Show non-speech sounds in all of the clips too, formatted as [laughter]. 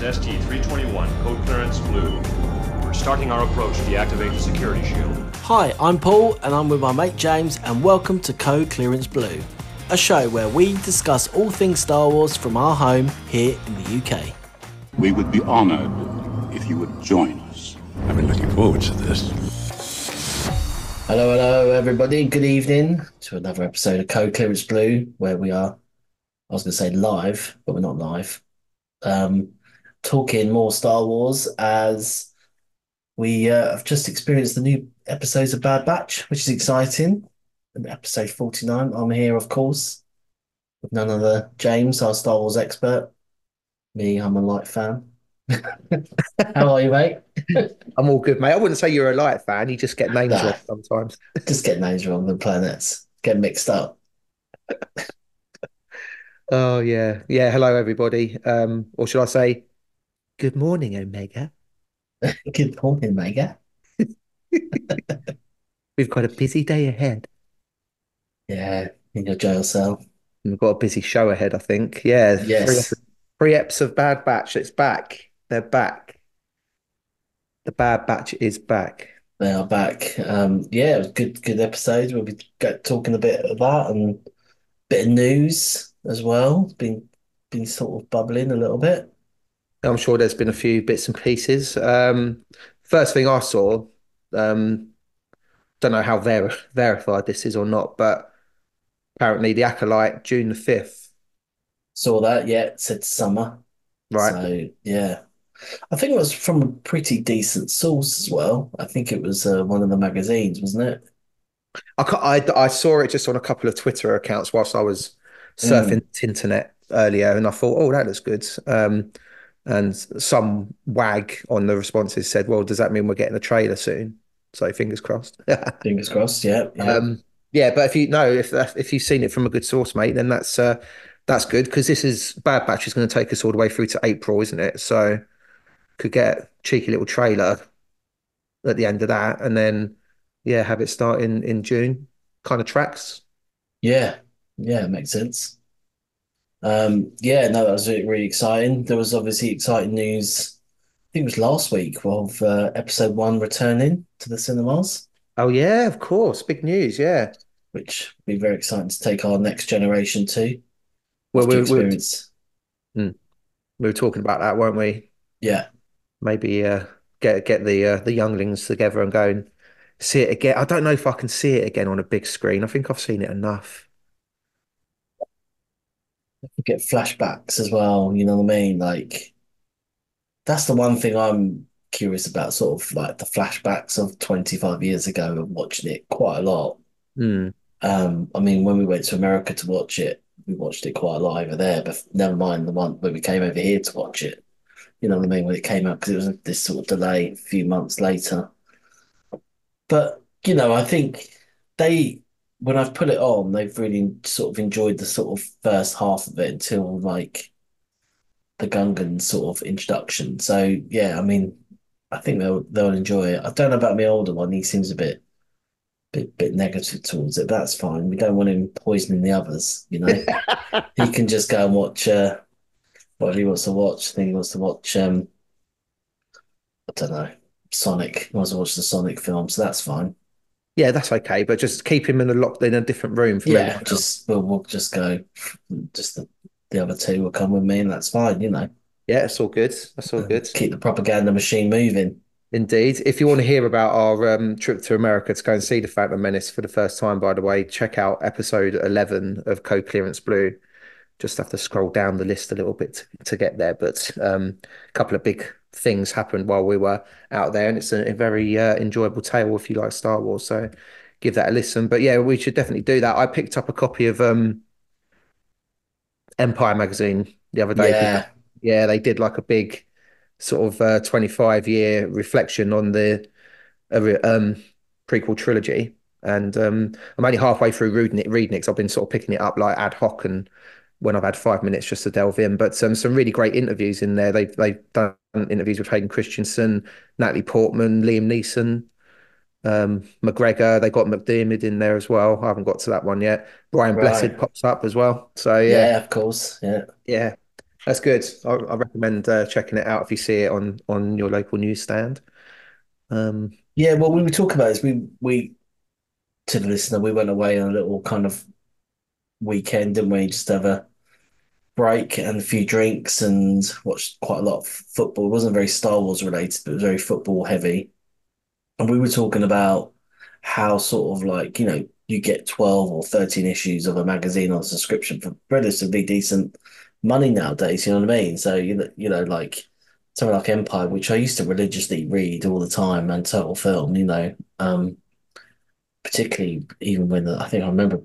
is SG-321, code clearance blue. We're starting our approach to deactivate the security shield. Hi, I'm Paul and I'm with my mate James and welcome to Code Clearance Blue, a show where we discuss all things Star Wars from our home here in the UK. We would be honored if you would join us. I've been looking forward to this. Hello, hello everybody, good evening to another episode of Code Clearance Blue where we are, I was going to say live, but we're not live, um, talking more Star Wars as we uh, have just experienced the new episodes of Bad Batch, which is exciting. And episode 49, I'm here, of course, with none other James, our Star Wars expert. Me, I'm a light fan. [laughs] How are you, mate? I'm all good, mate. I wouldn't say you're a light fan. You just get names Nah. wrong sometimes. [laughs] Just get names wrong, the planets get mixed up. [laughs] Oh yeah, yeah. Hello, everybody. Um, or should I say, good morning, Omega. [laughs] Good morning, Omega. [laughs] We've got a busy day ahead. Yeah, in your jail cell. We've got a busy show ahead, I think. Yeah, Yes. three eps of Bad Batch. It's back. They're back. The Bad Batch is back. They are back. Um, yeah, it was good, good episode. We'll be talking a bit of that and a bit of news as well. It's been been sort of bubbling a little bit. I'm sure there's been a few bits and pieces. Um, first thing I saw, um, don't know how ver verified this is or not, but apparently the Acolyte, June the 5th, Saw that, yeah, it said summer. right? So yeah. I think it was from a pretty decent source as well. I think it was uh, one of the magazines, wasn't it? I, I, I saw it just on a couple of Twitter accounts whilst I was surfing the internet earlier, and I thought, oh, that looks good. Um, and some wag on the responses said, well, does that mean we're getting a trailer soon? So fingers crossed. [laughs] Fingers crossed, yeah, yeah. Um, yeah, but if you know if if you've seen it from a good source, mate, then that's uh, that's good because this is Bad Batch is going to take us all the way through to April, isn't it? So could get a cheeky little trailer at the end of that, and then yeah, have it start in in June. Kind of tracks. Yeah, yeah, it makes sense. Um, yeah, no, that was really, really exciting. There was obviously exciting news, I think it was last week of uh, episode one returning to the cinemas, Oh yeah, of course, big news. Yeah. which will be very exciting to take our next generation to Well, to we we experience. we were talking about that, weren't we? Yeah, Maybe uh, get get the uh, the younglings together and go and see it again. I don't know if I can see it again on a big screen. I think I've seen it enough. Get flashbacks as well, you know what I mean? Like that's the one thing I'm curious about, sort of like the flashbacks of 25 years ago and watching it quite a lot. Hmm. Um, I mean, when we went to America to watch it, we watched it quite a lot over there, but never mind the one when we came over here to watch it. You know what I mean? When it came out, because it was this sort of delay a few months later. But, you know, I think they, when I've put it on, they've really sort of enjoyed the sort of first half of it until like the Gungan sort of introduction. So, yeah, I mean, I think they'll they'll enjoy it. I don't know about my older one. He seems a bit bit bit negative towards it, but that's fine. We don't want him poisoning the others, you know. [laughs] He can just go and watch uh whatever he wants to watch. I think he wants to watch um I don't know, Sonic. He wants to watch the Sonic film, so that's fine. Yeah, that's okay, but just keep him in a locked in a different room for Yeah, just we'll we'll just go just the, the other two will come with me and that's fine, you know. Yeah, it's all good. That's all good. Keep the propaganda machine moving. Indeed. If you want to hear about our um, trip to America to go and see the Phantom Menace for the first time, by the way, check out episode 11 of Co Clearance Blue. Just have to scroll down the list a little bit to, to get there. But um, a couple of big things happened while we were out there, and it's a, a very uh, enjoyable tale if you like Star Wars. So give that a listen. But yeah, we should definitely do that. I picked up a copy of um, Empire magazine the other day. Yeah. Yeah, they did like a big sort of uh, 25 year reflection on the uh, um, prequel trilogy. And um, I'm only halfway through reading it, reading it 'cause I've been sort of picking it up like ad hoc and when I've had five minutes just to delve in. But um, some really great interviews in there. They've, they've done interviews with Hayden Christensen, Natalie Portman, Liam Neeson, um, McGregor. They got McDiarmid in there as well. I haven't got to that one yet. Brian Right. Blessed pops up as well. So yeah, Yeah, of course. Yeah. yeah. That's good. I, I recommend uh, checking it out if you see it on on your local newsstand. Um, Yeah, well, when we were talking about this. We we to the listener, we went away on a little kind of weekend, didn't we? Just have a break and a few drinks and watched quite a lot of football. It wasn't very Star Wars related, but it was very football heavy. And we were talking about how sort of like, you know, you get 12 or 13 issues of a magazine on subscription for relatively decent money nowadays, you know what I mean? So, you know, you know, like something like Empire, which I used to religiously read all the time, and Total Film, you know, um, particularly even when the, I think I remember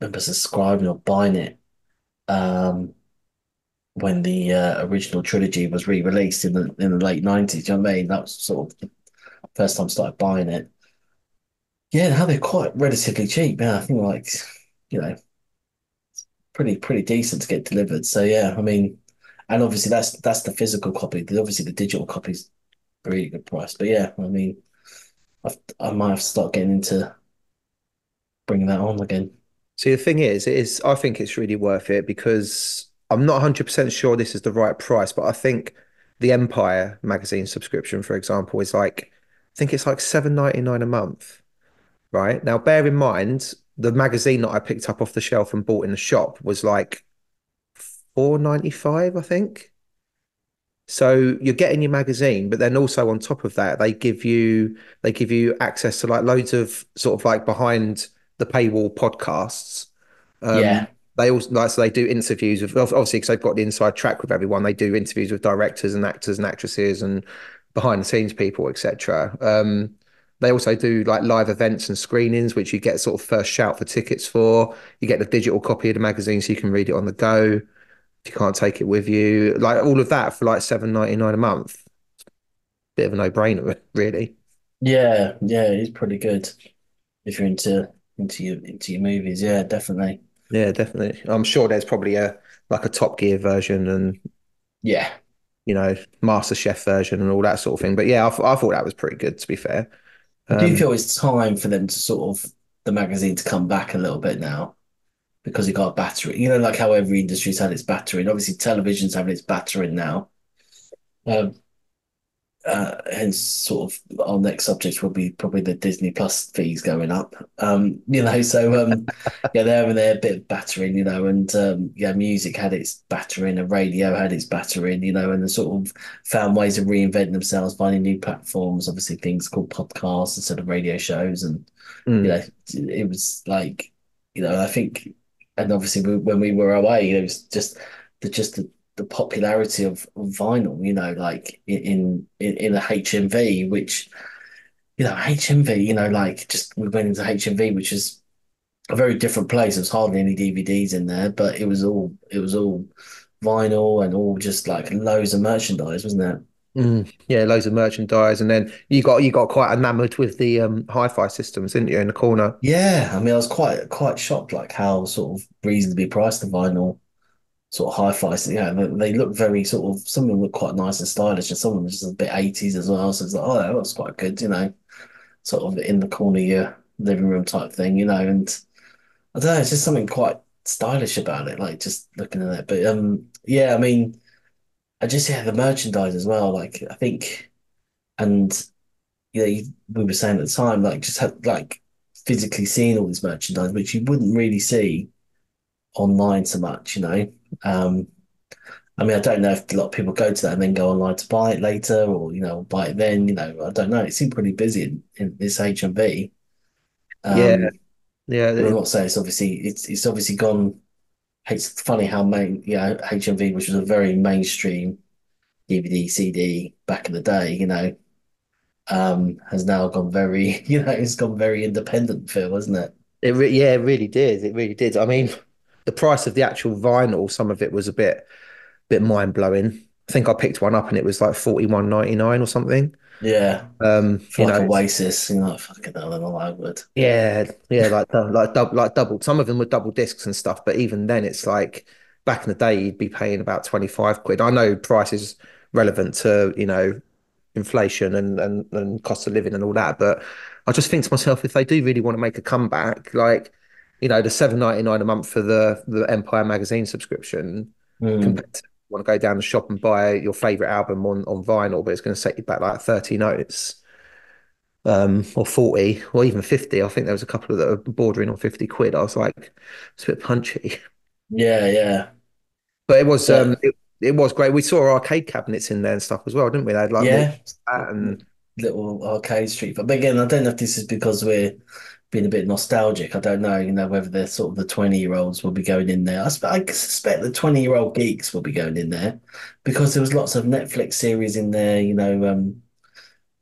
remember subscribing or buying it um, when the uh, original trilogy was re-released in the in the late nineties. You know what I mean? That was sort of the first time I started buying it. Yeah, now they're quite relatively cheap. Yeah, I think like you know, pretty pretty decent to get delivered. So yeah, I mean, and obviously that's that's the physical copy. Obviously the digital copy's a really good price. But yeah, I mean, I've, I might have to start getting into bringing that on again. See, the thing is, it is. I think it's really worth it because I'm not 100% sure this is the right price, but I think the Empire magazine subscription, for example, is like, I think it's like 7.99 a month, right? Now, bear in mind, the magazine that I picked up off the shelf and bought in the shop was like 4.95, I think. So you're getting your magazine, but then also on top of that, they give you they give you access to like loads of sort of like behind the paywall podcasts. Um, Yeah. They also like so they do interviews with obviously because they've got the inside track with everyone. They do interviews with directors and actors and actresses and behind the scenes people, etc. Um, they also do like live events and screenings, which you get sort of first shout for tickets for. You get the digital copy of the magazine so you can read it on the go if you can't take it with you. Like all of that for like seven ninety nine a month. Bit of a no brainer, [laughs] really. Yeah, yeah, it's pretty good if you're into into your into your movies. Yeah, definitely. Yeah, definitely. I'm sure there's probably a like a Top Gear version and Yeah, you know Master Chef version and all that sort of thing. But yeah, I, th- I thought that was pretty good. To be fair, I do Um, feel it's time for them to sort of the magazine to come back a little bit now because you got a battering. You know, like how every industry's had its battering. Obviously, television's having its battering now. Um, uh, hence, sort of our next subject will be probably the Disney Plus fees going up. Um, you know, so um, [laughs] yeah, they're having their bit of battering, you know, and um, yeah, music had its battering, and radio had its battering, you know, and they sort of found ways of reinventing themselves, finding new platforms. Obviously, things called podcasts instead of radio shows, and mm, you know, it was like, you know, I think, and obviously we, when we were away, it was just the just the, the popularity of, of vinyl, you know, like in in in a HMV, which you know, HMV, you know, like just we went into HMV, which is a very different place. There's hardly any DVDs in there, but it was all it was all vinyl and all just like loads of merchandise, wasn't it? mm, yeah, loads of merchandise, and then you got you got quite enamored with the um, hi-fi systems, didn't you, in the corner? Yeah, I mean, I was quite quite shocked, like how sort of reasonably priced the vinyl sort of hi-fi. So, yeah, they, they look very sort of. Some of them look quite nice and stylish, and some of them just a bit eighties as well. So it's like, oh, that looks quite good, you know, sort of in the corner your living room type thing, you know. And I don't know, it's just something quite stylish about it, like just looking at it. But um, yeah, I mean, I just yeah, the merchandise as well. Like I think, and you know, you, we were saying at the time, like just had like physically seeing all this merchandise, which you wouldn't really see online so much, you know. Um, I mean, I don't know if a lot of people go to that and then go online to buy it later, or you know, buy it then. You know, I don't know. It seemed pretty busy in, in this HMV. Yeah, Um, yeah, yeah. I'm not saying it's obviously it's it's obviously gone. It's funny how main you know HMV, which was a very mainstream DVD CD back in the day, you know, um, has now gone very [laughs] you know it's gone very independent, Phil, hasn't it? It re yeah, it really did. It really did. I mean, the price of the actual vinyl, some of it was a bit bit mind blowing. I think I picked one up and it was like forty one ninety nine or something. Yeah, Um, for you like know, Oasis, you know, like, fucking hell, then I would. yeah, yeah, like like double like double. Some of them were double discs and stuff, but even then, it's like back in the day, you'd be paying about twenty five quid. I know price is relevant to you know inflation and, and and cost of living and all that, but I just think to myself, if they do really want to make a comeback, like you know, the seven ninety nine a month for the the Empire magazine subscription Mm. compared to want to go down the shop and buy your favorite album on, on vinyl, but it's going to set you back like 30 notes um, or 40 or even 50. I think there was a couple that are bordering on 50 quid. I was like, it's a bit punchy. Yeah, yeah. But it was Yeah. um it, it was great. We saw arcade cabinets in there and stuff as well, didn't we? They had like Yeah. that and little arcade street. But again, I don't know if this is because we're being a bit nostalgic. I don't know, you know, whether they're sort of the 20 year olds will be going in there. I, sp- I suspect the 20 year old geeks will be going in there because there was lots of Netflix series in there, you know, um,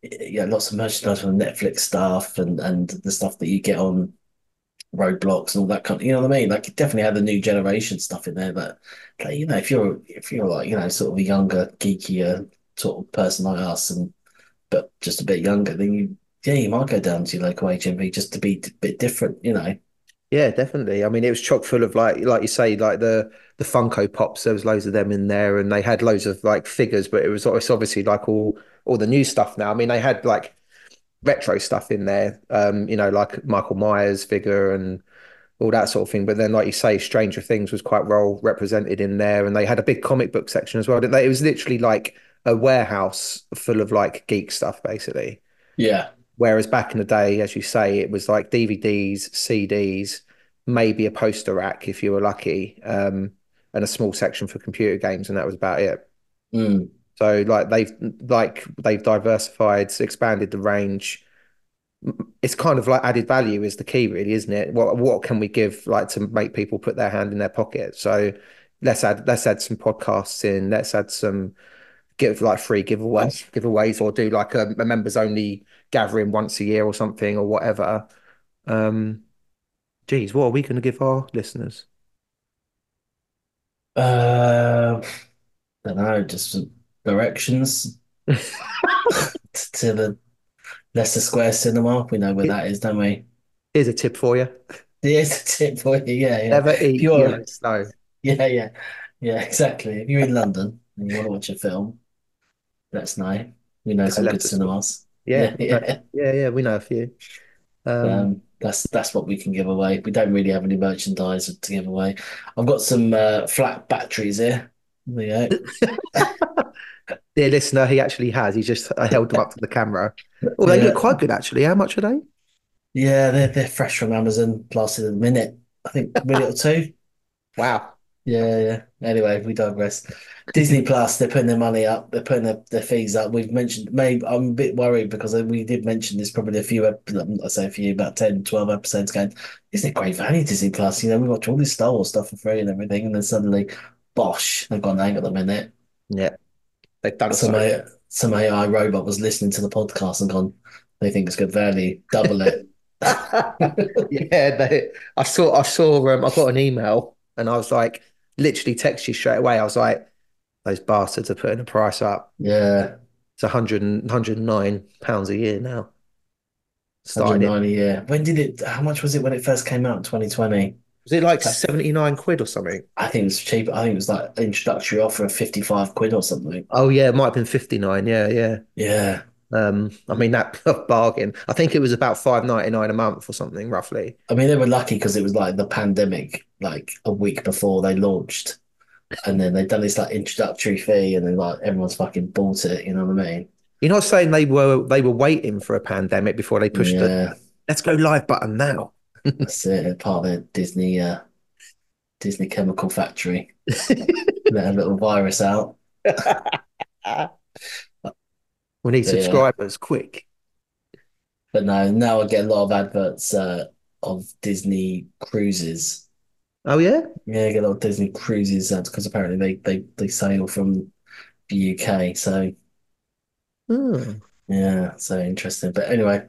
yeah, lots of merchandise from Netflix stuff and, and the stuff that you get on Roblox and all that kind of, you know what I mean? Like, it definitely had the new generation stuff in there. But, like, you know, if you're, if you're like, you know, sort of a younger, geekier sort of person like us and, but just a bit younger, then you, yeah, you might go down to your local HMV just to be a bit different, you know. yeah, definitely. I mean, it was chock full of like like you say, like the the Funko Pops. There was loads of them in there, and they had loads of like figures, but it was it's obviously like all all the new stuff now. I mean, they had like retro stuff in there, um, you know, like Michael Myers figure and all that sort of thing. But then, like you say, Stranger Things was quite well represented in there, and they had a big comic book section as well. Didn't they? It was literally like a warehouse full of like geek stuff, basically. Yeah. Whereas back in the day, as you say, it was like DVDs, CDs, maybe a poster rack if you were lucky, um, and a small section for computer games, and that was about it. Mm. So like they've like they've diversified, expanded the range. It's kind of like added value is the key, really, isn't it? What what can we give like to make people put their hand in their pocket? So let's add let's add some podcasts in. Let's add some give like free giveaways, giveaways, or do like a, a members only gathering once a year or something or whatever. Um, geez, what are we going to give our listeners? Uh, don't know, just directions [laughs] to the Leicester Square Cinema. We know where that is, don't we? Here's a tip for you: Here's a tip for you. Yeah, yeah. never eat yellow snow. Yeah, yeah. Yeah, exactly. If you're in London and you want to watch a film, let us know. We know some good cinemas. Yeah, Yeah, yeah, yeah. We know a few. Um, Um, that's that's what we can give away. We don't really have any merchandise to give away. I've got some uh, flat batteries here. There [laughs] [laughs] dear listener, he actually has. He just I held them up to the camera. Oh, they Yeah. look quite good actually. How much are they? Yeah, they're they're fresh from Amazon, lasted a minute. I think a minute or two. [laughs] Wow. Yeah, yeah. Anyway, we digress. Disney Plus, they're putting their money up. They're putting their, their fees up. We've mentioned, maybe I'm a bit worried because we did mention this probably a few, I say a few, about 10, 12 episodes ago. Isn't it great value, Disney Plus? You know, we watch all this Star Wars stuff for free and everything, and then suddenly, bosh, they've gone, hang on a minute. Yeah, they've done Some. AI, some AI robot was listening to the podcast and gone, they think it's good value, double it. [laughs] [laughs] yeah, they, I saw. I saw. Um, I got an email, and I was like, literally text you straight away. I was like, those bastards are putting the price up. Yeah, It's 100 and, 109 pounds a year now. Started it. 109 a year. When did it, how much was it when it first came out in 2020? Was it like 79 quid or something? I think it was cheap. I think it was like introductory offer of 55 quid or something. Oh yeah, it might have been 59. Yeah, yeah. Yeah. Um, I mean that [laughs] bargain. I think it was about 5.99 a month or something, roughly. I mean, they were lucky because it was like the pandemic, like a week before they launched. And then they'd done this like introductory fee and then like everyone's fucking bought it, you know what I mean? You're not saying they were they were waiting for a pandemic before they pushed the let's go live button now. [laughs] that's it. Part of their Disney uh Disney chemical factory. [laughs] Let a little virus out. We need Yeah. subscribers quick. But no, now I get a lot of adverts uh of Disney cruises. Oh yeah? Yeah, I get a lot of Disney cruises ads because apparently they, they, they sail from the UK. So Hmm. yeah, so interesting. But anyway,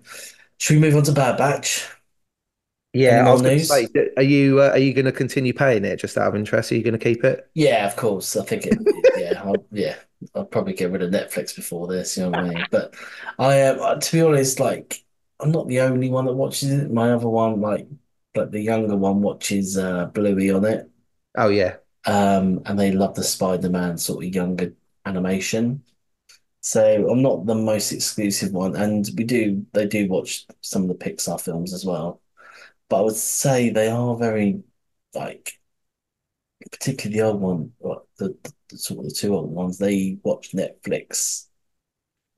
should we move on to Bad Batch? Yeah, I was news? say, are you uh, are you going to continue paying it just out of interest? Are you going to keep it? Yeah, of course. I think it, yeah, I'll, yeah, I'll probably get rid of Netflix before this, you know what I mean? But I um, to be honest, like I'm not the only one that watches it. My other one, like, like the younger one, watches uh Bluey on it. Oh yeah, Um, and they love the Spider-Man sort of younger animation. So I'm not the most exclusive one, and we do they do watch some of the Pixar films as well. But I would say they are very like, particularly the old one, what, the, the sort of the two old ones, they watch Netflix.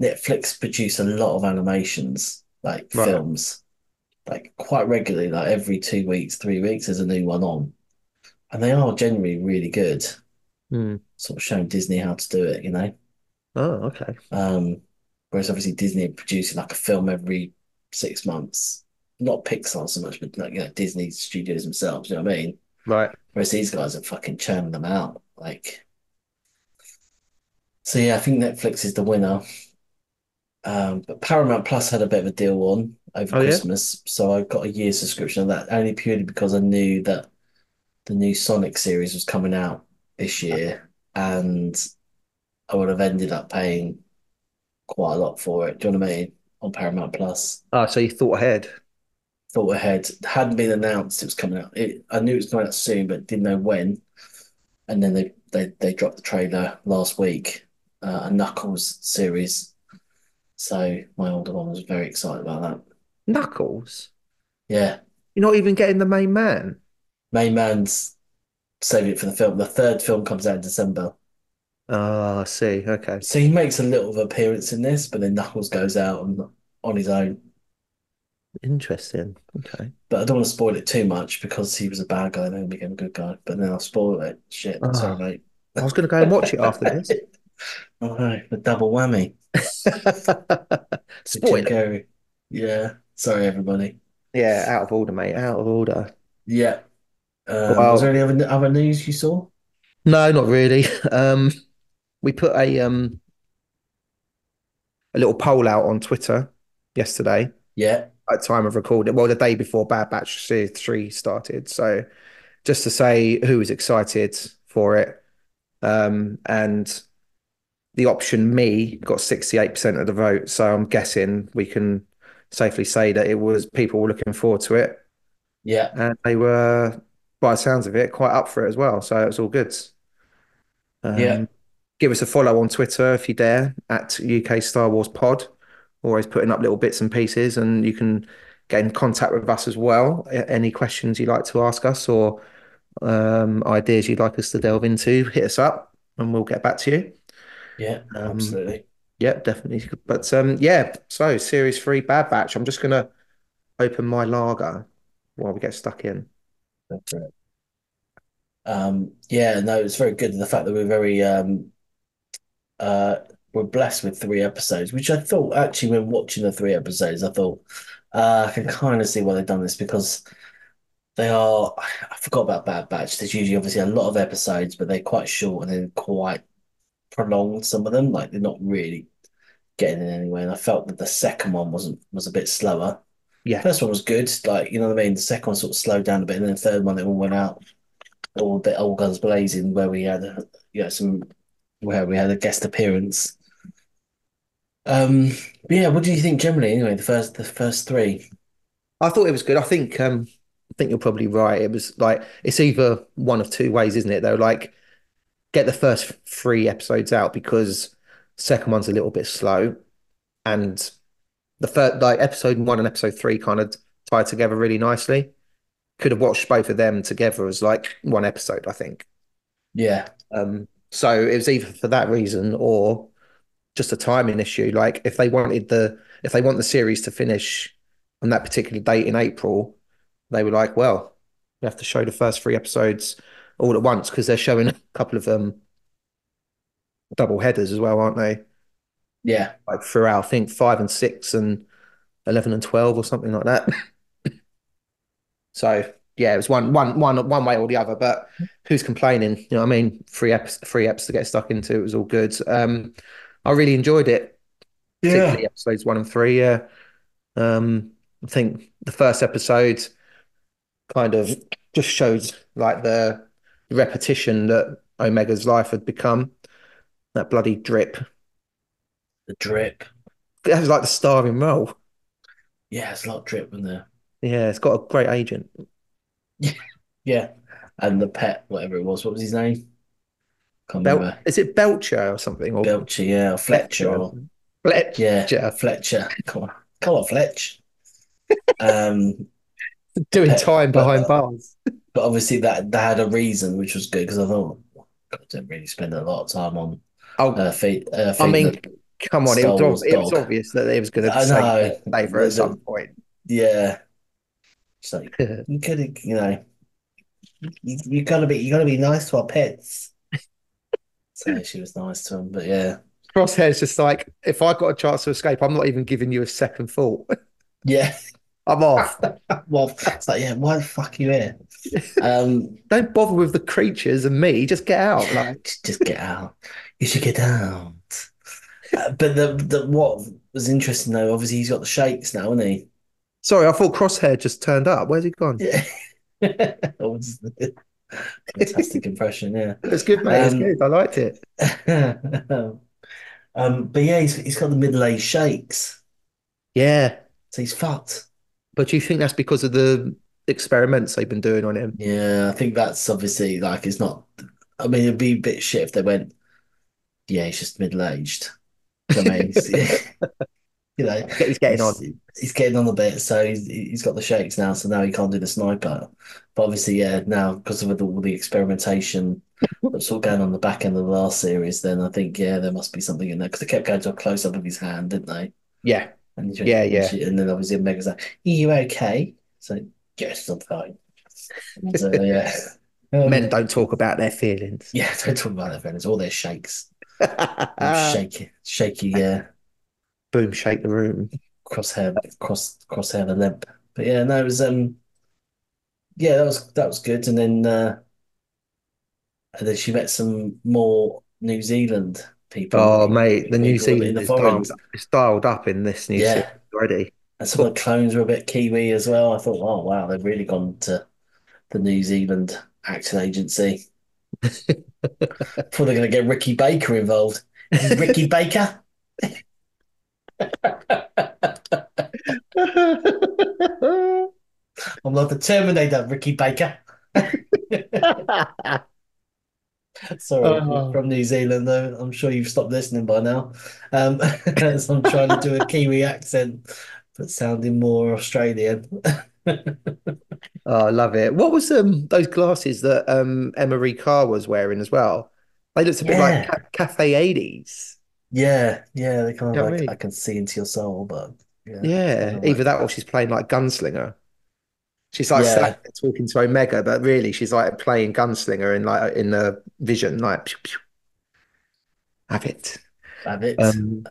Netflix produce a lot of animations, like Right. films, like quite regularly, like every two weeks, three weeks, there's a new one on. And they are generally really good, Hmm. sort of showing Disney how to do it, you know? Oh, okay. Um, whereas obviously Disney are producing like a film every six months. Not Pixar so much, but like you know, Disney studios themselves, you know what I mean? Right. Whereas these guys are fucking churning them out. Like so yeah, I think Netflix is the winner. Um, but Paramount Plus had a bit of a deal on over Oh, yeah? Christmas, so I got a year subscription of that only purely because I knew that the new Sonic series was coming out this year, and I would have ended up paying quite a lot for it. Do you know what I mean? On Paramount Plus. Oh, so you thought ahead. Thought ahead. Hadn't been announced it was coming out. It, I knew it was coming out soon, but didn't know when. And then they they, they dropped the trailer last week, uh, a Knuckles series. So my older one was very excited about that. Knuckles. Yeah, You're not even getting the main man. main man's saving it for the film. The third film comes out in December. Oh, I see. Okay. So he makes a little of appearance in this, but then Knuckles goes out on on his own. Interesting. Okay. But I don't want to spoil it too much because he was a bad guy and then became a good guy. But then I'll spoil it. Shit, Oh. sorry, mate. I was going to go and watch it after this. [laughs] Oh no, the double whammy. [laughs] Spoiler. Yeah. Sorry, everybody. Yeah, out of order, mate. Out of order. Yeah. Um, Well- was there any other other news you saw? No, not really. [laughs] Um, we put a um a little poll out on Twitter yesterday Yeah. At time of recording. Well, the day before Bad Batch Series 3 started. So just to say who was excited for it. Um, and the option me got 68% of the vote. So I'm guessing we can safely say that it was people were looking forward to it. Yeah. And they were, by the sounds of it, quite up for it as well. So it was all good. Um, Yeah. Give us a follow on Twitter if you dare at UK Star Wars Pod. Always putting up little bits and pieces, and you can get in contact with us as well. Any questions you'd like to ask us or um, ideas you'd like us to delve into, hit us up and we'll get back to you. Yeah. Um, Absolutely. Yep, definitely. But um, yeah, so series three, Bad Batch. I'm just gonna open my lager while we get stuck in. For it. Um, yeah, no, it's very good. The fact that we're very um uh we're blessed with three episodes, which I thought actually when watching the three episodes, I thought uh I can kind of see why they've done this because they are I forgot about Bad Batch. There's usually obviously a lot of episodes, but they're quite short and then quite prolonged, some of them. Like they're not really getting in anywhere. And I felt that the second one wasn't was a bit slower. Yeah. First one was good, like you know what I mean. The second one sort of slowed down a bit, and then the third one they all went out all a bit all guns blazing, where we had you know some where we had a guest appearance. Um, but yeah, what do you think generally? Anyway, the first the first three. I thought it was good. I think um, I think you're probably right. It was like it's either one of two ways, isn't it? Though, like get the first three episodes out because second one's a little bit slow, and the third, like episode one and episode three, kind of tie together really nicely. Could have watched both of them together as like one episode, I think. Yeah, Um, so it was either for that reason or just a timing issue. Like if they wanted the if they want the series to finish on that particular date in April, they were like, well, we have to show the first three episodes all at once because they're showing [laughs] a couple of um double headers as well, aren't they? yeah, Like throughout, I think five and six and eleven and twelve or something like that. [laughs] so yeah, it was one one one one way or the other. But who's complaining? You know what I mean? Three eps, three eps to get stuck into. It was all good. Um, I really enjoyed it, particularly episodes one and three. Yeah. Um, I think the first episode kind of just showed like the repetition that Omega's life had become. That bloody drip. the drip. That was like the starring role. Yeah, it's a lot of drip in there. Yeah, it's got a great agent. [laughs] Yeah, and the pet, whatever it was, what was his name? Bel is it Belcher or something? Or Belcher, yeah, or Fletcher, or Fletcher. yeah, Fletcher. Come on, come on, Fletch. [laughs] Um, Doing time but- behind bars. but obviously that that had a reason, which was good because I thought I didn't really spend a lot of time on Oh, her feet. Her I mean, come on, it was, it was obvious that they was going to save, know. at some point. yeah. It's like [laughs] you could, you know, you, you gotta be, you gotta be nice to our pets. So she was nice to him, but yeah, Crosshair's just like, if I got a chance to escape, I'm not even giving you a second thought. [laughs] yeah. [laughs] I'm off. [laughs] Well, it's like, yeah, why the fuck are you here? Um, Don't bother with the creatures and me. Just get out. Like, Like, just, just get out. You should get out. Uh, but the, the what was interesting though, obviously he's got the shakes now, hasn't he? sorry, I thought Crosshair just turned up. Where's he gone? Yeah. That a Fantastic impression, yeah. It's good, mate. It's Um, good. I liked it. [laughs] um, but yeah, he's he's got the middle-aged shakes, Yeah. so he's fucked. But do you think that's because of the experiments they've been doing on him? Yeah, I think that's obviously like it's not. I mean, it'd be a bit shit if they went, yeah, he's just middle-aged. I mean, he's- [laughs] [laughs] you know, He's getting on. he's, he's getting on a bit, so he's he's got the shakes now, so now he can't do the sniper. But obviously, yeah, now because of all the experimentation that's all going on the back end of the last series, then I think yeah, there must be something in there because they kept going to a close up of his hand, didn't they? Yeah. And Yeah, yeah. And then obviously Omega's like, "Are you okay?" So yes, I'm fine. Uh, yeah, [laughs] Um, Men don't talk about their feelings. yeah, [laughs] don't talk about their feelings. All their shakes, [laughs] shaky, shaky, yeah. Boom, shake the room. crosshair cross crosshair the limp. But yeah, no, it was um yeah, that was that was good. And then uh and then she met some more New Zealand people. Oh, mate, the New Zealand the is dialed, it's dialed up in this new Yeah. series already. And some of the clones were a bit Kiwi as well. I thought, oh wow, they've really gone to the New Zealand action agency. [laughs] Thought they're gonna get Ricky Baker involved. Ricky [laughs] Baker. I'm like the Terminator, Ricky Baker. [laughs] Sorry, Oh. from New Zealand, though. I'm sure you've stopped listening by now. Um, [laughs] I'm trying to do a Kiwi accent, but sounding more Australian. [laughs] Oh, I love it. What was um those glasses that um Emerie Karr was wearing as well? They looked a bit like ca Cafe 80s. Yeah, yeah, they kind of You know what I like mean? I can see into your soul, but yeah, Yeah, either like- that or she's playing like Gunslinger. She's like Yeah. sat there talking to Omega, but really she's like playing Gunslinger in like in the vision, like pew, pew. have it. have it. Um,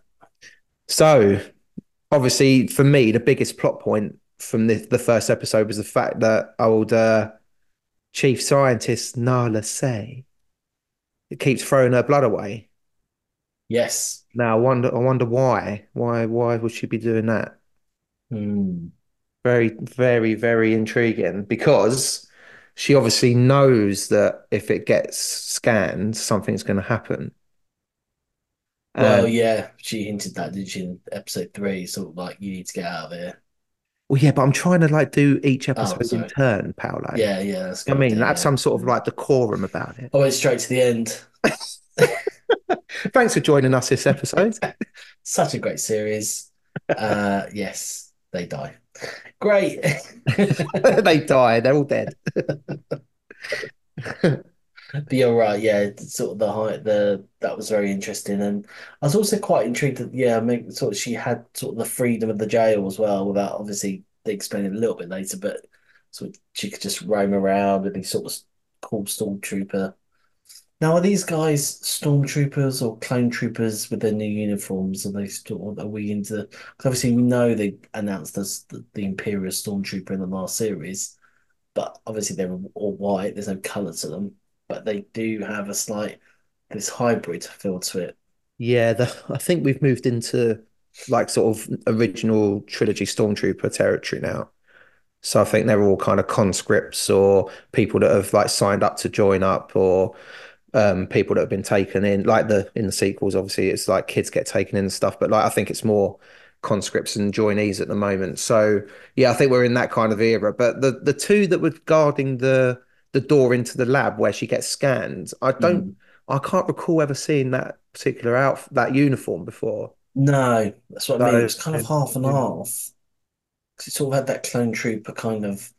so obviously for me, the biggest plot point from the, the first episode was the fact that old uh, chief scientist Nala Se it keeps throwing her blood away. Yes. Now I wonder I wonder why. Why why would she be doing that? Hmm. Very, very, very intriguing because she obviously knows that if it gets scanned, something's going to happen. Well, Um, yeah, she hinted that, didn't she, in episode three? Sort of like, you need to get out of here. well, yeah, but I'm trying to like do each episode in turn, Paolo. Yeah, yeah, that's I mean, yeah. some sort of like decorum about it. I went straight to the end. [laughs] Thanks for joining us this episode. [laughs] Such a great series. Uh, [laughs] yes, they die. Great. [laughs] they die. They're all dead. But you're right, yeah, sort of the height, the that was very interesting, and I was also quite intrigued that yeah, I mean, sort of she had sort of the freedom of the jail as well, without obviously they explain it a little bit later, but sort of she could just roam around with these sort of cool stormtrooper. Now, are these guys stormtroopers or clone troopers with their new uniforms? Are they still, are we into? Because obviously we know they announced the, the Imperial Stormtrooper in the last series, but obviously they're all white. There's no color to them, but they do have a slight this hybrid feel to it. Yeah, the, I think we've moved into like sort of original trilogy Stormtrooper territory now. So I think they're all kind of conscripts or people that have like signed up to join up or um people that have been taken in like the in the sequels obviously it's like kids get taken in and stuff but like I think it's more conscripts and joinees at the moment so yeah I think we're in that kind of era but the the two that were guarding the the door into the lab where she gets scanned I don't Mm. I can't recall ever seeing that particular outfit, that uniform before. No, that's what I mean. No, It was kind of half and yeah. half. 'Cause it sort of had that clone trooper kind of,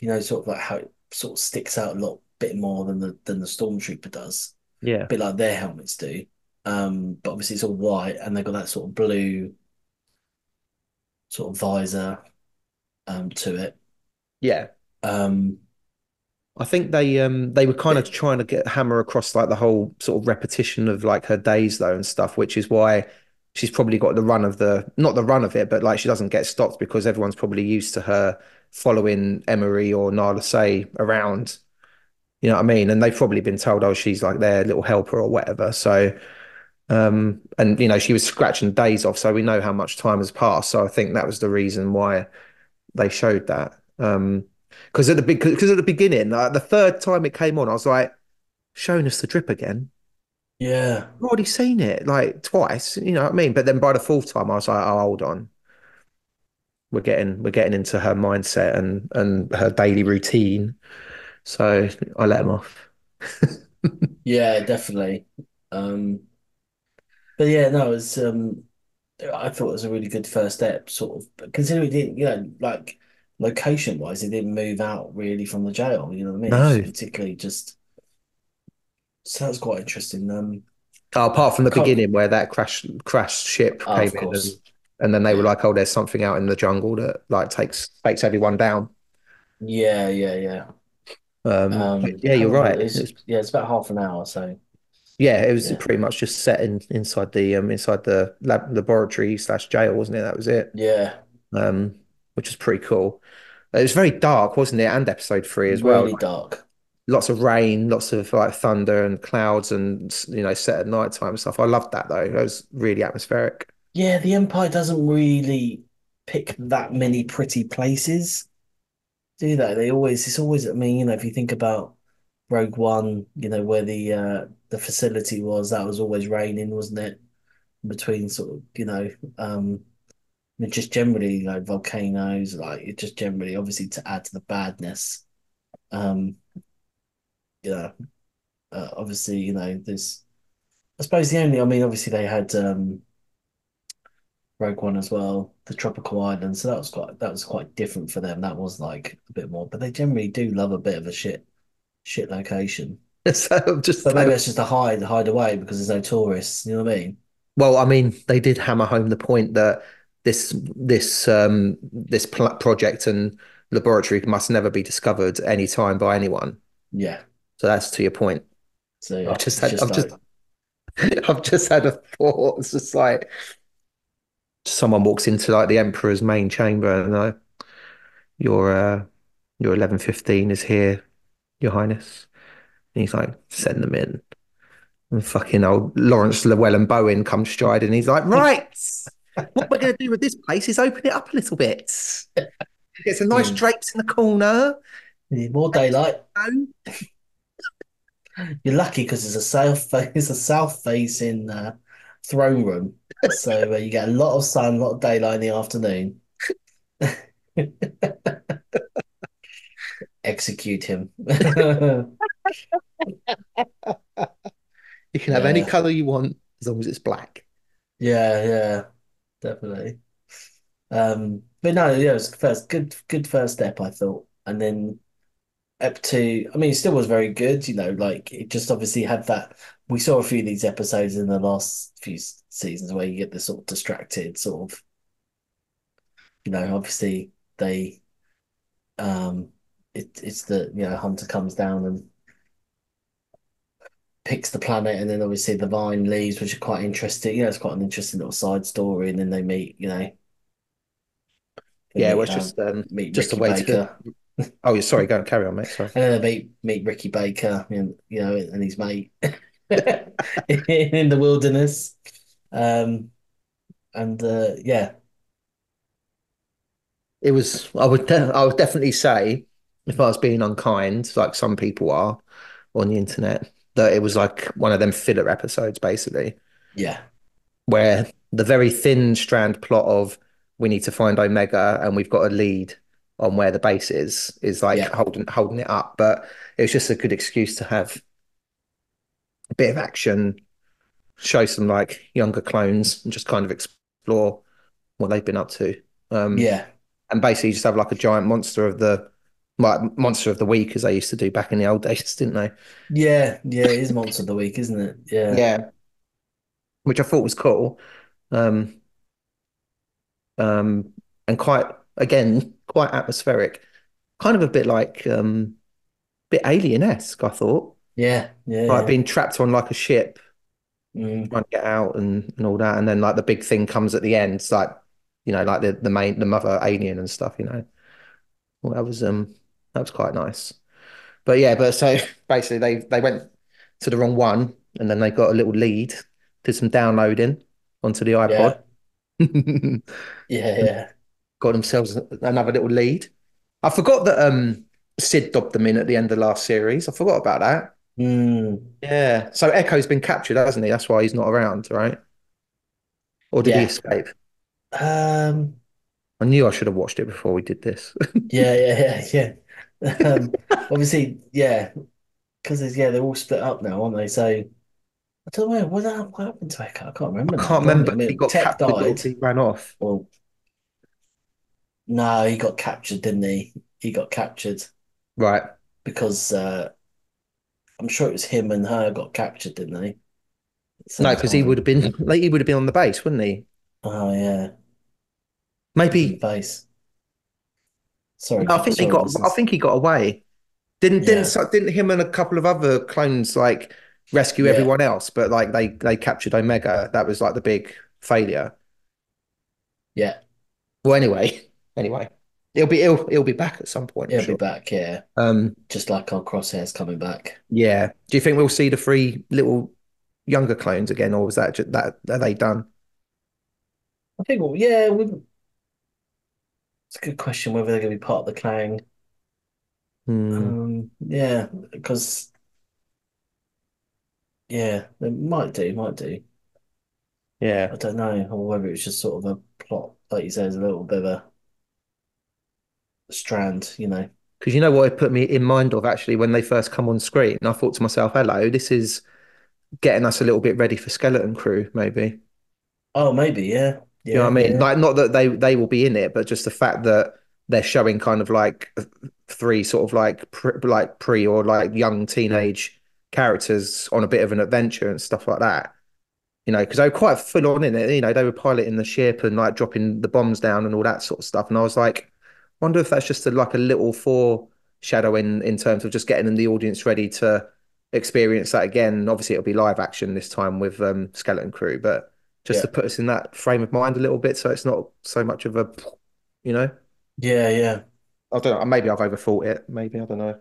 you know, sort of like how it sort of sticks out a lot bit more than the than the stormtrooper does. Yeah. a bit like their helmets do. Um, but obviously it's all white and they've got that sort of blue sort of visor um to it. Yeah. Um, I think they um they were kind of trying to get hammer across like the whole sort of repetition of like her days though and stuff, which is why she's probably got the run of the not the run of it, but like she doesn't get stopped because everyone's probably used to her following Emerie or Nala Se around. You know what I mean? And they've probably been told, oh, she's like their little helper or whatever. So um and you know, she was scratching days off, so we know how much time has passed. So I think that was the reason why they showed that. Um because at the big because at the beginning, like, the third time it came on, I was like, showing us the drip again. yeah, I've already seen it like twice, you know what I mean? But then by the fourth time, I was like, oh, hold on. We're getting we're getting into her mindset and and her daily routine. So I let him off. [laughs] yeah, definitely. Um, but yeah, no, it was um, I thought it was a really good first step, sort of considering it didn't, you know, like location wise, it didn't move out really from the jail. You know what I mean? No. Particularly just. So that's quite interesting. Um, Oh, apart from the Can't- beginning where that crash crash ship Oh, came of in and, and then they were like, oh, there's something out in the jungle that like takes takes everyone down. yeah, yeah, yeah. Um, Um, yeah, you're right. it? It's- yeah, it's about half an hour. So Yeah, it was Yeah. pretty much just set in inside the um inside the lab laboratory slash jail, wasn't it? That was it. yeah, Um, which was pretty cool. It was very dark, wasn't it? And episode three as well. really dark. lots of rain, lots of like thunder and clouds, and you know, set at night time and stuff. I loved that though. It was really atmospheric. Yeah, the Empire doesn't really pick that many pretty places, do they? They always, it's always, I mean, you know, if you think about Rogue One, you know, where the uh the facility was, that was always raining, wasn't it? Between sort of, you know, um just generally like volcanoes, like it just generally obviously to add to the badness. Um, you know, uh, obviously, you know, there's I suppose the only, I mean, obviously they had um Rogue One as well, the tropical island. So that was quite that was quite different for them. That was like a bit more, but they generally do love a bit of a shit shit location. [laughs] So just maybe it's just a hide hide away because there's no tourists. You know what I mean? Well, I mean, they did hammer home the point that this this um this pl- project and laboratory must never be discovered any time by anyone. Yeah. So that's to your point. So yeah, I've just had I've like- just [laughs] I've just had a thought. It's just like someone walks into like the Emperor's main chamber and uh, your uh your eleven fifteen is here, Your Highness. And he's like, send them in. And fucking old Laurence Llewelyn-Bowen comes striding. He's like, right, what we're going to do with this place is open it up a little bit. Get some nice Hmm. drapes in the corner. Need more daylight. [laughs] You're lucky because it's a south fa- it's a south facing uh, throne room, so [laughs] uh, you get a lot of sun, a lot of daylight in the afternoon. [laughs] Execute him. You can have any color you want as long as it's black. Yeah, yeah, definitely. Um, but no, yeah, it was first good, good first step, I thought, and then up to, I mean, it still was very good, you know, like it just obviously had that. We saw a few of these episodes in the last few seasons where you get this sort of distracted, sort of, you know, obviously they, um, it it's the you know Hunter comes down and picks the planet, and then obviously the Vine leaves, which are quite interesting. Yeah, it's quite an interesting little side story, and then they meet, you know. Yeah, meet, well, it's um, just um, meet just a Ricky way Baker. to. Oh, yeah, sorry, go carry on, mate. Sorry. And then they meet meet Ricky Baker, and you know, and his mate [laughs] [laughs] in the wilderness. Um, and uh, yeah, It was. I would. De- I would definitely say, if I was being unkind, like some people are on the internet, that it was like one of them filler episodes, basically, yeah, where the very thin strand plot of we need to find Omega and we've got a lead on where the base is is like Yeah. holding holding it up. But it was just a good excuse to have a bit of action, show some like younger clones, and just kind of explore what they've been up to. Um, yeah, and basically just have like a giant monster of the like Monster of the Week as they used to do back in the old [laughs] days, didn't they? Yeah, yeah, it is Monster of the Week, isn't it? Yeah. Yeah. Which I thought was cool. Um, um, and quite again, quite atmospheric. Kind of a bit like um bit alien-esque, I thought. Yeah, yeah, Like yeah. being trapped on like a ship, Mm, trying to get out and, and all that. And then like the big thing comes at the end. It's like, you know, like the, the main the mother alien and stuff, you know. Well, that was um that was quite nice. But yeah, but so [laughs] basically they they went to the wrong one and then they got a little lead, did some downloading onto the iPod. [laughs] yeah, yeah. got themselves another little lead. I forgot that um Cid dobbed them in at the end of the last series. I forgot about that. Mm, Yeah. So Echo's been captured, hasn't he? That's why he's not around, right? Or did he escape? um, I knew I should have watched it before we did this. yeah, yeah, yeah, [laughs] yeah. Um, obviously, yeah, because yeah, they're all split up now, aren't they? So I don't know what, that- what happened to Echo. I can't remember. I can't remember I mean, he got Tech captured died. he ran off. Well, no, he got captured, didn't he? He got captured Right. because uh, I'm sure it was him and her got captured, didn't they? No, because he would have been like he would have been on the base, wouldn't he? Oh yeah, Maybe base. Sorry, No, I think sorry, got. I think he got away. Didn't Yeah. didn't so- didn't him and a couple of other clones like rescue Yeah. everyone else, but like they they captured Omega. That was like the big failure. Yeah, Well, anyway, [laughs] anyway, he'll be he'll he'll be back at some point. I'm he'll be back. Yeah, Um, just like our Crosshair's coming back. yeah. Do you think we'll see the three little younger clones again, or was that just, that are they done? I think. Well, yeah, we, it's a good question whether they're going to be part of the clan. Hmm. Um, yeah, because yeah, they might do, might do. Yeah. I don't know, or whether it's just sort of a plot, like you say, is a little bit of a strand, you know. Because you know what it put me in mind of actually when they first come on screen. And I thought to myself, hello, this is getting us a little bit ready for Skeleton Crew, maybe. Oh, maybe, yeah, You know what I mean? yeah. Like, not that they they will be in it, but just the fact that they're showing kind of like three sort of like pre, like pre or like young teenage characters on a bit of an adventure and stuff like that. You know, because they were quite full on in it. You know, they were piloting the ship and like dropping the bombs down and all that sort of stuff. And I was like, wonder if that's just a, like a little foreshadowing in terms of just getting the audience ready to experience that again. Obviously, it'll be live action this time with um, Skeleton Crew, but just Yeah. to put us in that frame of mind a little bit, so it's not so much of a, you know, Yeah, yeah. I don't know. Maybe I've overthought it. Maybe I don't know.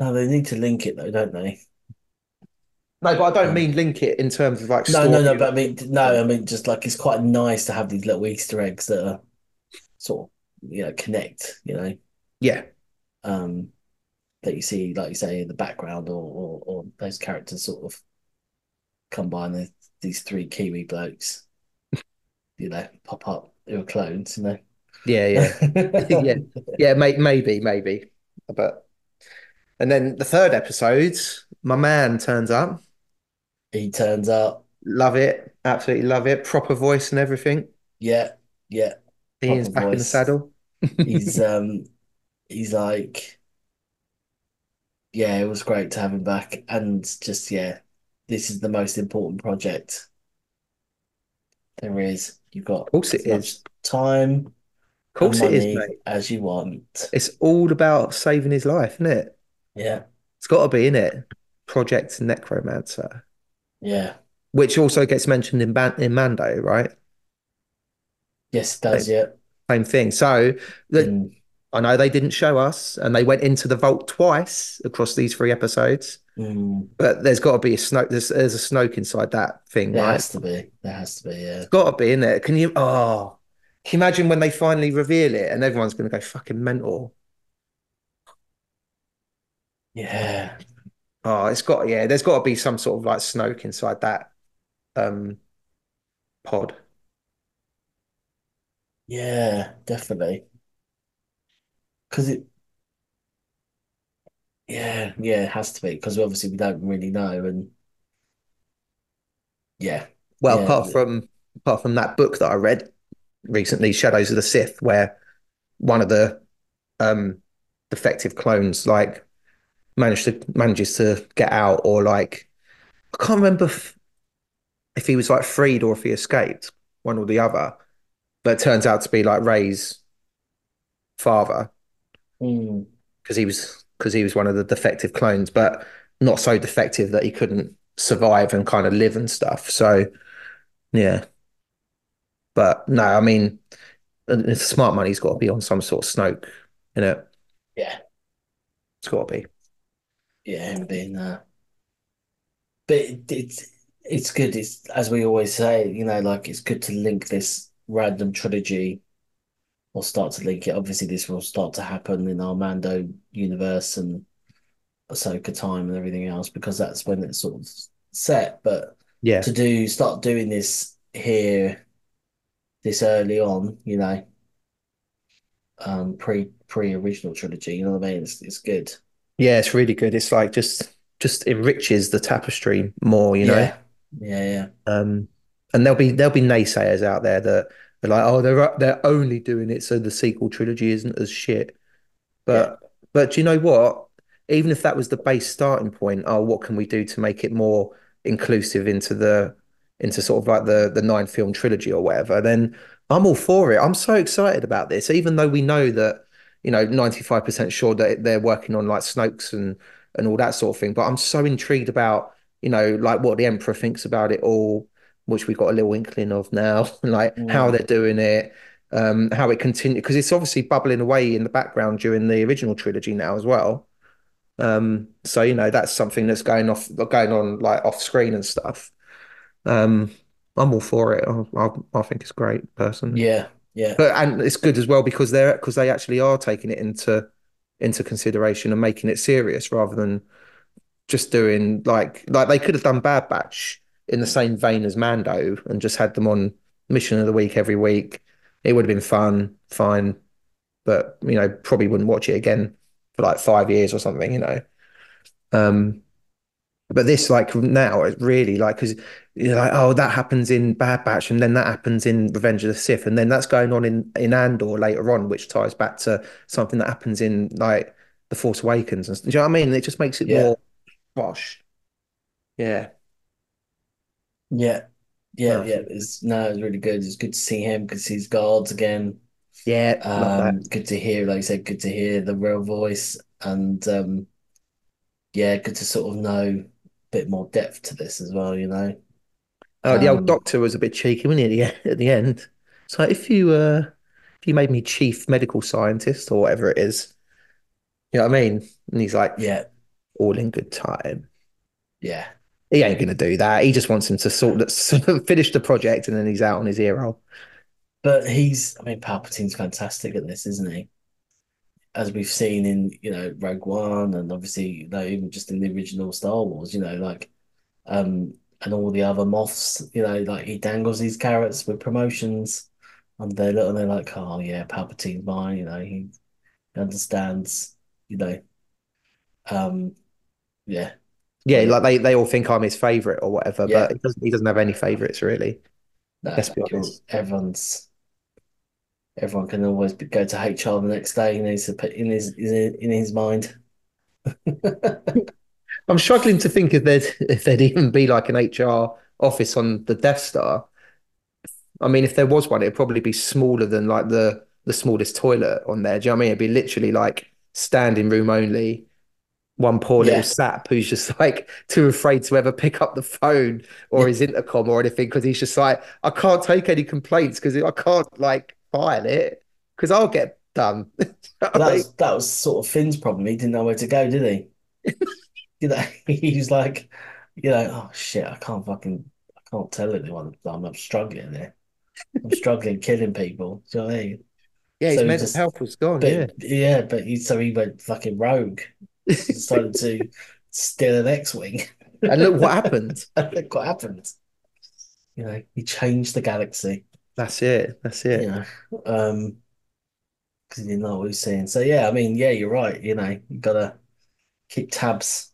No, they need to link it though, don't they? No, but I don't Um, mean link it in terms of like No, no, no. But I mean, no, I mean, just like it's quite nice to have these little Easter eggs that are sort of, you know, connect, you know, Yeah, um, that you see, like you say, in the background, or or, or those characters sort of come by these three Kiwi blokes, [laughs] you know, pop up who are clones, you know. yeah, yeah, [laughs] yeah, yeah. May, maybe, maybe, but and then the third episode, my man turns up. He turns up. Love it, absolutely love it. Proper voice and everything. Yeah, yeah. Ian's Proper back in the saddle. He's [laughs] um he's like yeah, it was great to have him back and just yeah, this is the most important project there is. You've got Of course it as much is. time Of course it is, mate. as you want. It's all about saving his life, isn't it? Yeah, It's got to be in it. Project Necromancer, yeah. which also gets mentioned in Ban in Mando, right? Yes, it does, yeah. Same thing. So the, And I know they didn't show us, and they went into the vault twice across these three episodes. mm, But there's got to be a Snoke. There's, there's a Snoke inside that thing, there right? has to be. There has to be, yeah. It's got to be in there. Can you? Oh, can you imagine when they finally reveal it, and everyone's going to go fucking mental? Yeah. Oh, it's got yeah. There's got to be some sort of like Snoke inside that um pod. Yeah, definitely. Because it, yeah, yeah, it has to be. Because obviously we don't really know, and yeah, Well, Yeah. apart from apart from that book that I read recently, Shadows of the Sith, where one of the um defective clones like managed to manages to get out or like I can't remember if, if he was like freed or if he escaped, one or the other. But it turns out to be like Rey's father Mm. because he was because he was one of the defective clones, but not so defective that he couldn't survive and kind of live and stuff. So yeah. But no, I mean it's smart money's got to be on some sort of Snoke, you know. Yeah, It's got to be. yeah, him being there, but it, it's it's good. It's as we always say, you know, like it's good to link this random trilogy or start to link it. Obviously, this will start to happen in our Mando universe and Ahsoka time and everything else because that's when it's sort of set. But Yeah. to do start doing this here this early on, you know, um, pre pre original trilogy, you know what I mean? It's it's good. Yeah, it's really good. It's like just just enriches the tapestry more, you know. Yeah, yeah, yeah. Um, and there'll be there'll be naysayers out there that are like, oh, they're they're only doing it so the sequel trilogy isn't as shit. But but do you know what? Even if that was the base starting point, oh, what can we do to make it more inclusive into the into sort of like the the nine film trilogy or whatever? Then I'm all for it. I'm so excited about this, even though we know that you know 95% sure that they're working on like Snokes and and all that sort of thing. But I'm so intrigued about you know like what the Emperor thinks about it all, which we've got a little inkling of now, [laughs] like how Mm. they're doing it, um, how it continues because it's obviously bubbling away in the background during the original trilogy now as well. Um, so you know that's something that's going off, going on like off screen and stuff. Um, I'm all for it. I, I, I think it's great, personally. Yeah, yeah, But and it's good as well because they're because they actually are taking it into into consideration and making it serious rather than just doing like like they could have done Bad Batch in the same vein as Mando and just had them on Mission of the Week every week. It would have been fun, fine, but you know probably wouldn't watch it again for like five years or something, you know. Um, but this like now it's really like because you're like oh that happens in Bad Batch and then that happens in Revenge of the Sith and then that's going on in in Andor later on, which ties back to something that happens in like The Force Awakens and. Do you know what I mean? It just makes it Yeah. more posh. Yeah, yeah, yeah, yeah. It's no, it's really good. It's good to see him. Good to see his guards again. yeah, love Um, that. good to hear, like I said, good to hear the real voice, and um, yeah, good to sort of know a bit more depth to this as well. You know, Oh, the old um, doctor was a bit cheeky, wasn't he? At the, at the end, so if you uh if you made me chief medical scientist or whatever it is, you know what I mean? And he's like, yeah, all in good time. yeah, He ain't gonna do that. He just wants him to sort [laughs] of finish the project and then he's out on his hero. but he's. I mean, Palpatine's fantastic at this, isn't he? As we've seen in you know Rogue One, and obviously you know even just in the original Star Wars, you know, like um, and all the other Moffs, you know, like he dangles these carrots with promotions, and they look and they're like, oh yeah, Palpatine's mine, you know, he understands, you know, um, yeah, Yeah, like they, they all think I'm his favorite or whatever, Yeah. but he doesn't he doesn't have any favorites really. no, Let's be everyone- honest. everyone's everyone can always be, go to HR the next day, you know, to put in his in, in his mind. [laughs] I'm struggling to think if there'd if there'd even be like an HR office on the Death Star. I mean, if there was one, it'd probably be smaller than like the the smallest toilet on there. Do you know what I mean? It'd be literally like standing room only. One poor Yeah. little sap who's just [laughs] like too afraid to ever pick up the phone or his intercom or anything because he's just like, I can't take any complaints because I can't like file it because I'll get done. [laughs] That was [laughs] that was sort of Finn's problem. He didn't know where to go, did he? You know, he was like, you know, oh shit, I can't fucking, I can't tell anyone I'm, I'm struggling there. I'm struggling killing people. Do you know what I mean? yeah, his so he mental just- health was gone. Yeah. Yeah, but he so he went fucking rogue. Decided to steal an X-wing. And look what happened. [laughs] Look what happened. You know, he changed the galaxy. That's it. That's it. You know, um, because didn't know what was saying. So yeah, I mean, yeah, you're right. You know, you gotta keep tabs.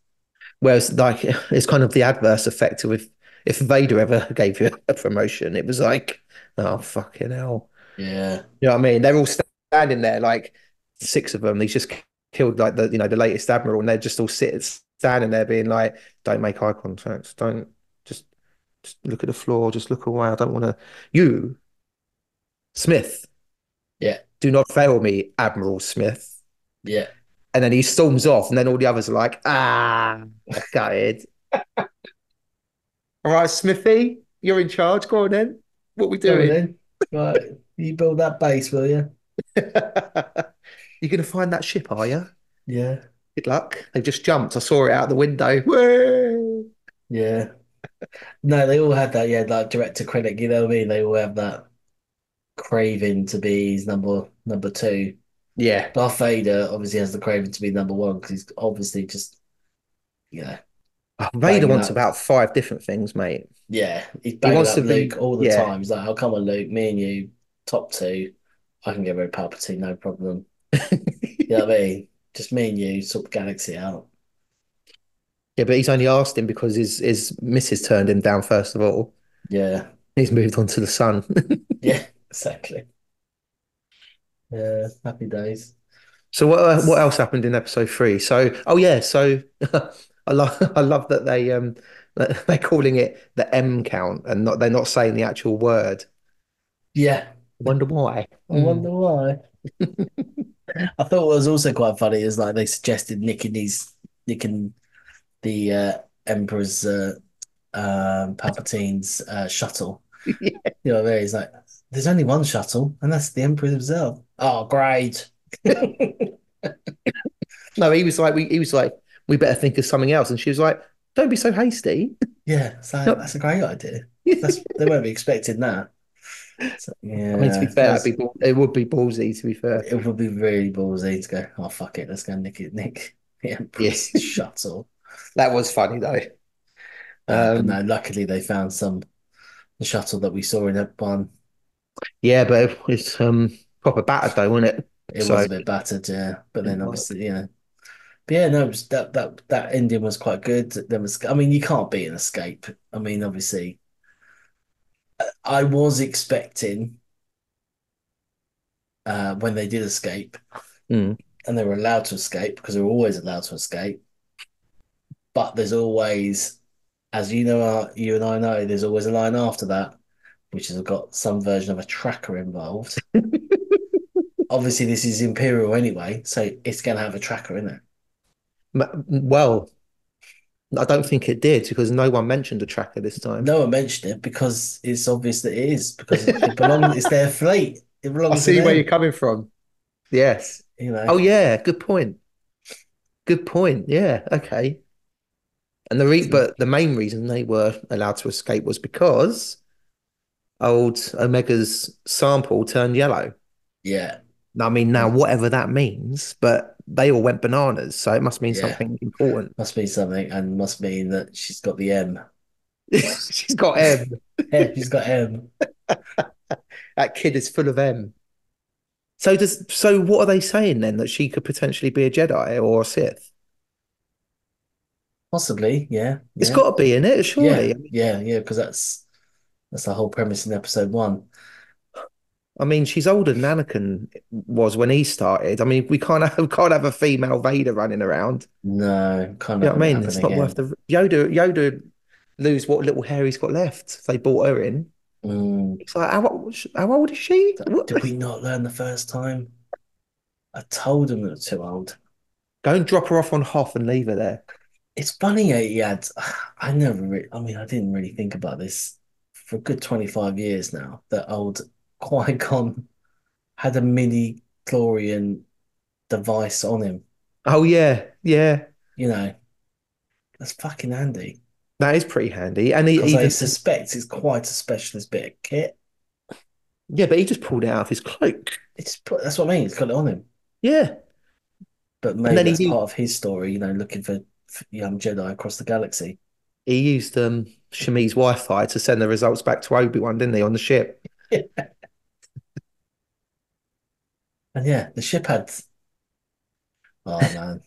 Whereas, like, [laughs] it's kind of the adverse effect of if if Vader ever [laughs] gave you a promotion, it was like, oh fucking hell. Yeah, You know what I mean? They're all standing there, like six of them. He's just killed like the you know the latest admiral, and they're just all sitting standing there being like, "Don't make eye contact. Don't just just look at the floor. Just look away. I don't want to." You, Smith. Yeah. Do not fail me, Admiral Smith. Yeah. And then he storms off, and then all the others are like, "Ah, gutted." [laughs] all right, Smithy, you're in charge. Go on then. What we Go doing? then. Right. You build that base, will you? [laughs] You're gonna find that ship, are you? Yeah. Good luck. They've just jumped. I saw it out the window. Whee! Yeah. No, they all had that, yeah, like director Krennic, you know what I mean? They all have that craving to be his number number two. Yeah. Darth Vader obviously has the craving to be number one because he's obviously just yeah. Oh, Vader wants up. about five different things, mate. Yeah. He's banging wants to be- Luke all the yeah. time. He's like, Oh come on, Luke, me and you, top two. I can get rid of Palpatine, no problem. You know what I mean? Just me and you, sort the galaxy out. Yeah, but he's only asked him because his his missus turned him down first of all. Yeah. He's moved on to the son. [laughs] Yeah, exactly. [laughs] Yeah, happy days. So what uh, what else happened in episode three? So oh yeah, so [laughs] I love I love that they um they're calling it the M count and not they're not saying the actual word. Yeah. I Wonder why? I wonder why. I thought what was also quite funny is like they suggested nicking these nicking the uh, Emperor's uh, um, Palpatine's uh, shuttle. [laughs] Yeah. You know what I mean? He's like, there's only one shuttle, and that's the Emperor himself. Oh, great. [laughs] No, he was like we he was like we better think of something else, and she was like, "Don't be so hasty." Yeah, so No. that's a great idea. [laughs] That's they won't be expecting that. Yeah, I mean, to be fair, be, ball- it would be ballsy. To be fair, it would be really ballsy to go, oh fuck it, let's go nick it, nick [laughs] Yeah. [laughs] [laughs] shuttle. that was funny though. Uh, Um, no, luckily they found some the shuttle that we saw in that one. Yeah, but it was um proper battered though, wasn't it? It So- was a bit battered, yeah. But then obviously, you know. But yeah, no, was, that that that ending was quite good. There was, I mean, you can't beat an escape. I mean, obviously, I- was expecting uh, when they did escape, Mm. and they were allowed to escape because they were always allowed to escape. But there's always, as you know, uh, you and I know, there's always a line after that, which has got some version of a tracker involved. [laughs] Obviously, this is Imperial anyway, so it's going to have a tracker in it. Well, I don't think it did because no one mentioned a tracker this time. No one mentioned it because it's obvious that it is because it belongs. it's their fleet. It I see to where you're coming from. Yes. You know. Oh yeah, good point. Good point. Yeah, okay. And the re hmm. but the main reason they were allowed to escape was because old Omega's sample turned yellow. yeah. I mean, now hmm. whatever that means, but they all went bananas, so it must mean Yeah. something important. Must mean something, and must mean that she's got the M. [laughs] She's got M. [laughs] Yeah, she's got M. [laughs] That kid is full of M. So does so what are they saying then? That she could potentially be a Jedi or a Sith? Possibly, yeah. It's yeah. got to be in it, Yeah, surely. yeah, yeah, because that's that's the whole premise in episode one. I mean, she's older than Anakin was when he started. I mean, we can't [laughs] have we can't have a female Vader running around. No, can't You know what I mean? It's not worth the Yoda. Yoda lose what little hair he's got left. They brought her in. Mm. It's like how, how old is she? What? Did we [laughs] not learn the first time? I told him it was too old. Go and drop her off on Hoth and leave her there. It's funny eh, had. [sighs] I never. Re I mean, I didn't really think about this for a good twenty five years now. That old Qui Gon had a mini chlorian device on him. Oh yeah, yeah. You know, that's fucking handy That is pretty handy. And he because I even suspect it's quite a specialist bit of kit. yeah, but he just pulled it out of his cloak. It's put- that's what I mean. He's got it on him, Yeah. but maybe then he that's used- part of his story. You know, looking for, for young Jedi across the galaxy. He used um Shmi's Wi-Fi to send the results back to Obi-Wan, didn't he, on the ship? [laughs] And yeah, the ship had. Oh [laughs] man,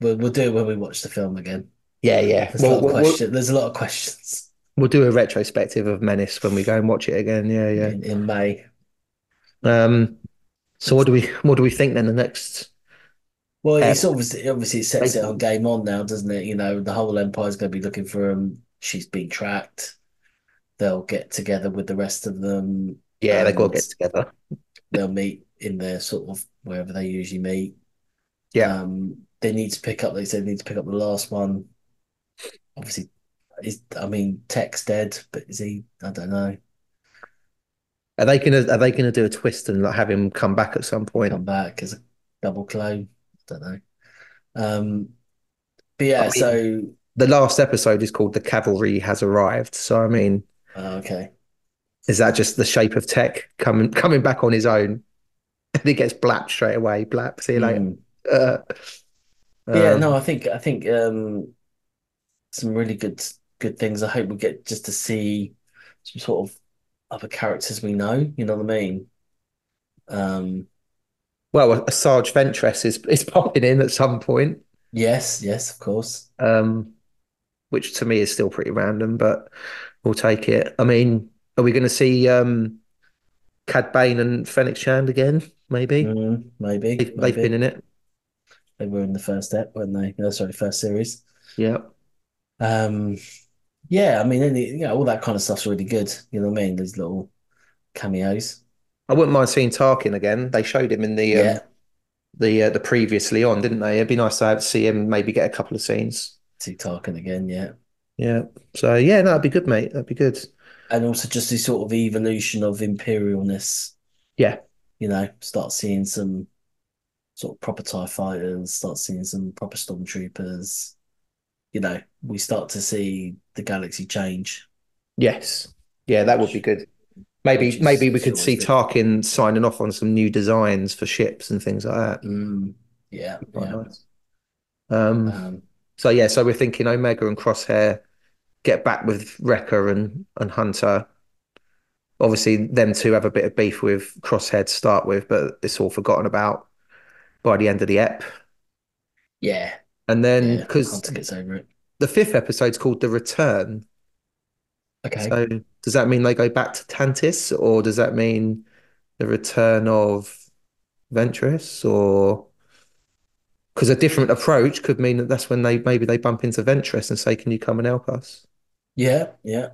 we'll we'll do it when we watch the film again. Yeah, yeah. There's Well, a lot of we'll, we'll. There's a lot of questions we'll do a retrospective of Menace when we go and watch it again. Yeah, yeah. in, in May. Um, so what do we what do we think then? The next Well, Um, it's obviously obviously it sets it on game on now, doesn't it? You know, the whole empire's going to be looking for him. She's been tracked. They'll get together with the rest of them. Yeah, got to get together. They'll meet in their sort of wherever they usually meet. Yeah. Um, they need to pick up. They said they need to pick up the last one. Obviously, is I mean, Tech's dead, but is he? I don't know. Are they gonna Are they gonna do a twist and like have him come back at some point? Come back as a double clone. I don't know. Um, but yeah, I mean- so The last episode is called "The Cavalry Has Arrived." So I mean, uh, okay. is that just the shape of Tech coming coming back on his own? [laughs] And he gets blapped straight away. Blap. See you later. Mm. Uh, Yeah, um, no, I think I think um some really good good things. I hope we get just to see some sort of other characters we know, you know what I mean? Um Well, Asajj Ventress is is popping in at some point, yes, yes, of course. um, which to me is still pretty random, but we'll take it. I mean, are we going to see um, Cad Bane and Fennec Shand again? Maybe Mm, maybe, they've, they've been in it. They were in the first step, weren't they? No, sorry, first series. Yeah, Um yeah, I mean any, you know, all that kind of stuff's really good. You know what I mean? These little cameos. I wouldn't mind seeing Tarkin again. They showed him in the um, Yeah, the uh, the previously on, didn't they? It'd be nice to have, see him maybe get a couple of scenes. see Tarkin again, yeah. Yeah. So yeah, no, that'd be good, mate. That'd be good. And also just this sort of evolution of imperialness. Yeah. You know, start seeing some sort of proper TIE fighters, start seeing some proper stormtroopers. You know, we start to see the galaxy change. Yes. Yeah, that would be good. Maybe maybe we could see good. Tarkin signing off on some new designs for ships and things like that. Mm, yeah, yeah. nice. Um, Um, so yeah, so we're thinking Omega and Crosshair get back with Wrecker and, and Hunter. Obviously, them two have a bit of beef with Crosshair to start with, but it's all forgotten about by the end of the ep. yeah, And then because Hunter gets over it. the fifth episode's called The Return. Okay. So does that mean they go back to Tantiss, or does that mean the return of Ventress, or because a different approach could mean that that's when they maybe they bump into Ventress and say, "Can you come and help us?" yeah, yeah,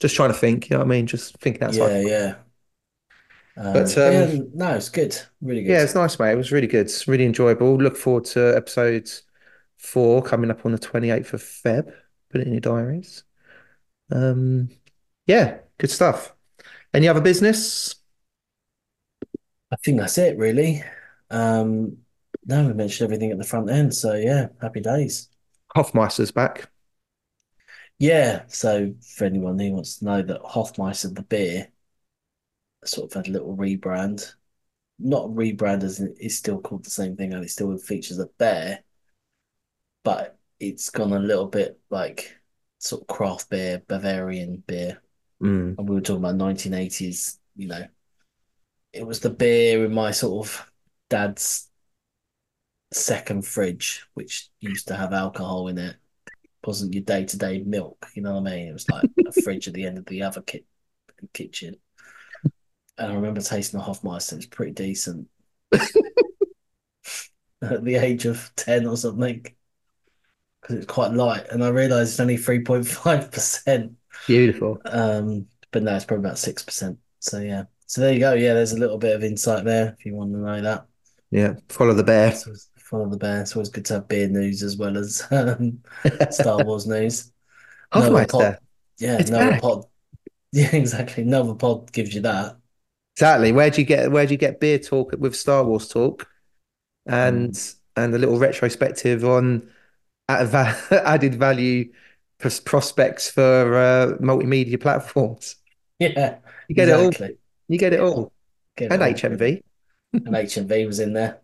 Just trying to think, you know what I mean? Just thinking outside. yeah, yeah. Um, But, yeah, um, no, it's good. Really good. Yeah, it's nice, mate. It was really good. It's really enjoyable. Look forward to episode four coming up on the 28th of Feb. Put it in your diaries. Um, yeah, good stuff. Any other business? I think that's it, really. Um, no, we mentioned everything at the front end, so yeah, happy days. Hofmeister's back. Yeah, so for anyone who wants to know that Hofmeister the beer sort of had a little rebrand. Not rebrand as in it's still called the same thing and it still features a bear, but it's gone a little bit like sort of craft beer, Bavarian beer. Mm. And we were talking about 1980s, you know. It was the beer in my sort of dad's second fridge, which used to have alcohol in it wasn't your day to day milk. You know what I mean? It was like a fridge at the end of the other ki- kitchen. And I remember tasting the Hofmeister. It was pretty decent [laughs] at the age of 10 or something because it's quite light. And I realised it's only 3.5%. Beautiful. Um, but no, it's probably about 6%. So yeah. So there you go. Yeah, there's a little bit of insight there if you want to know that. Yeah, follow the bear. It's follow the bear. It's always good to have beer news as well as [laughs] um, Star [laughs] Wars news. Hofmeister. Pod, yeah, It's Noah back. Pod. [laughs] Yeah, exactly. Noah Pod gives you that. Exactly. Where do you get where do you get beer talk with Star Wars talk, and and a little retrospective on added value prospects for uh, multimedia platforms. Yeah, You get it all. exactly. You get it all. Get And it all. HMV. And HMV was in there.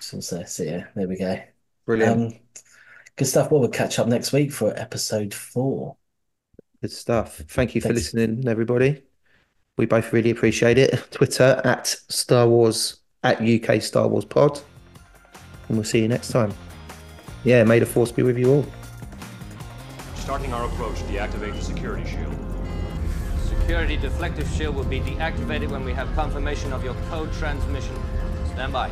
So, so, so yeah, there we go. Brilliant. Um, good stuff. Well, we'll catch up next week for episode four. Good stuff. Thank you for listening, everybody. We both really appreciate it. Twitter at Star Wars at UK Star Wars Pod. And we'll see you next time. Yeah, may the force be with you all. Starting our approach, deactivate the security shield. Security deflective shield will be deactivated when we have confirmation of your code transmission. Stand by.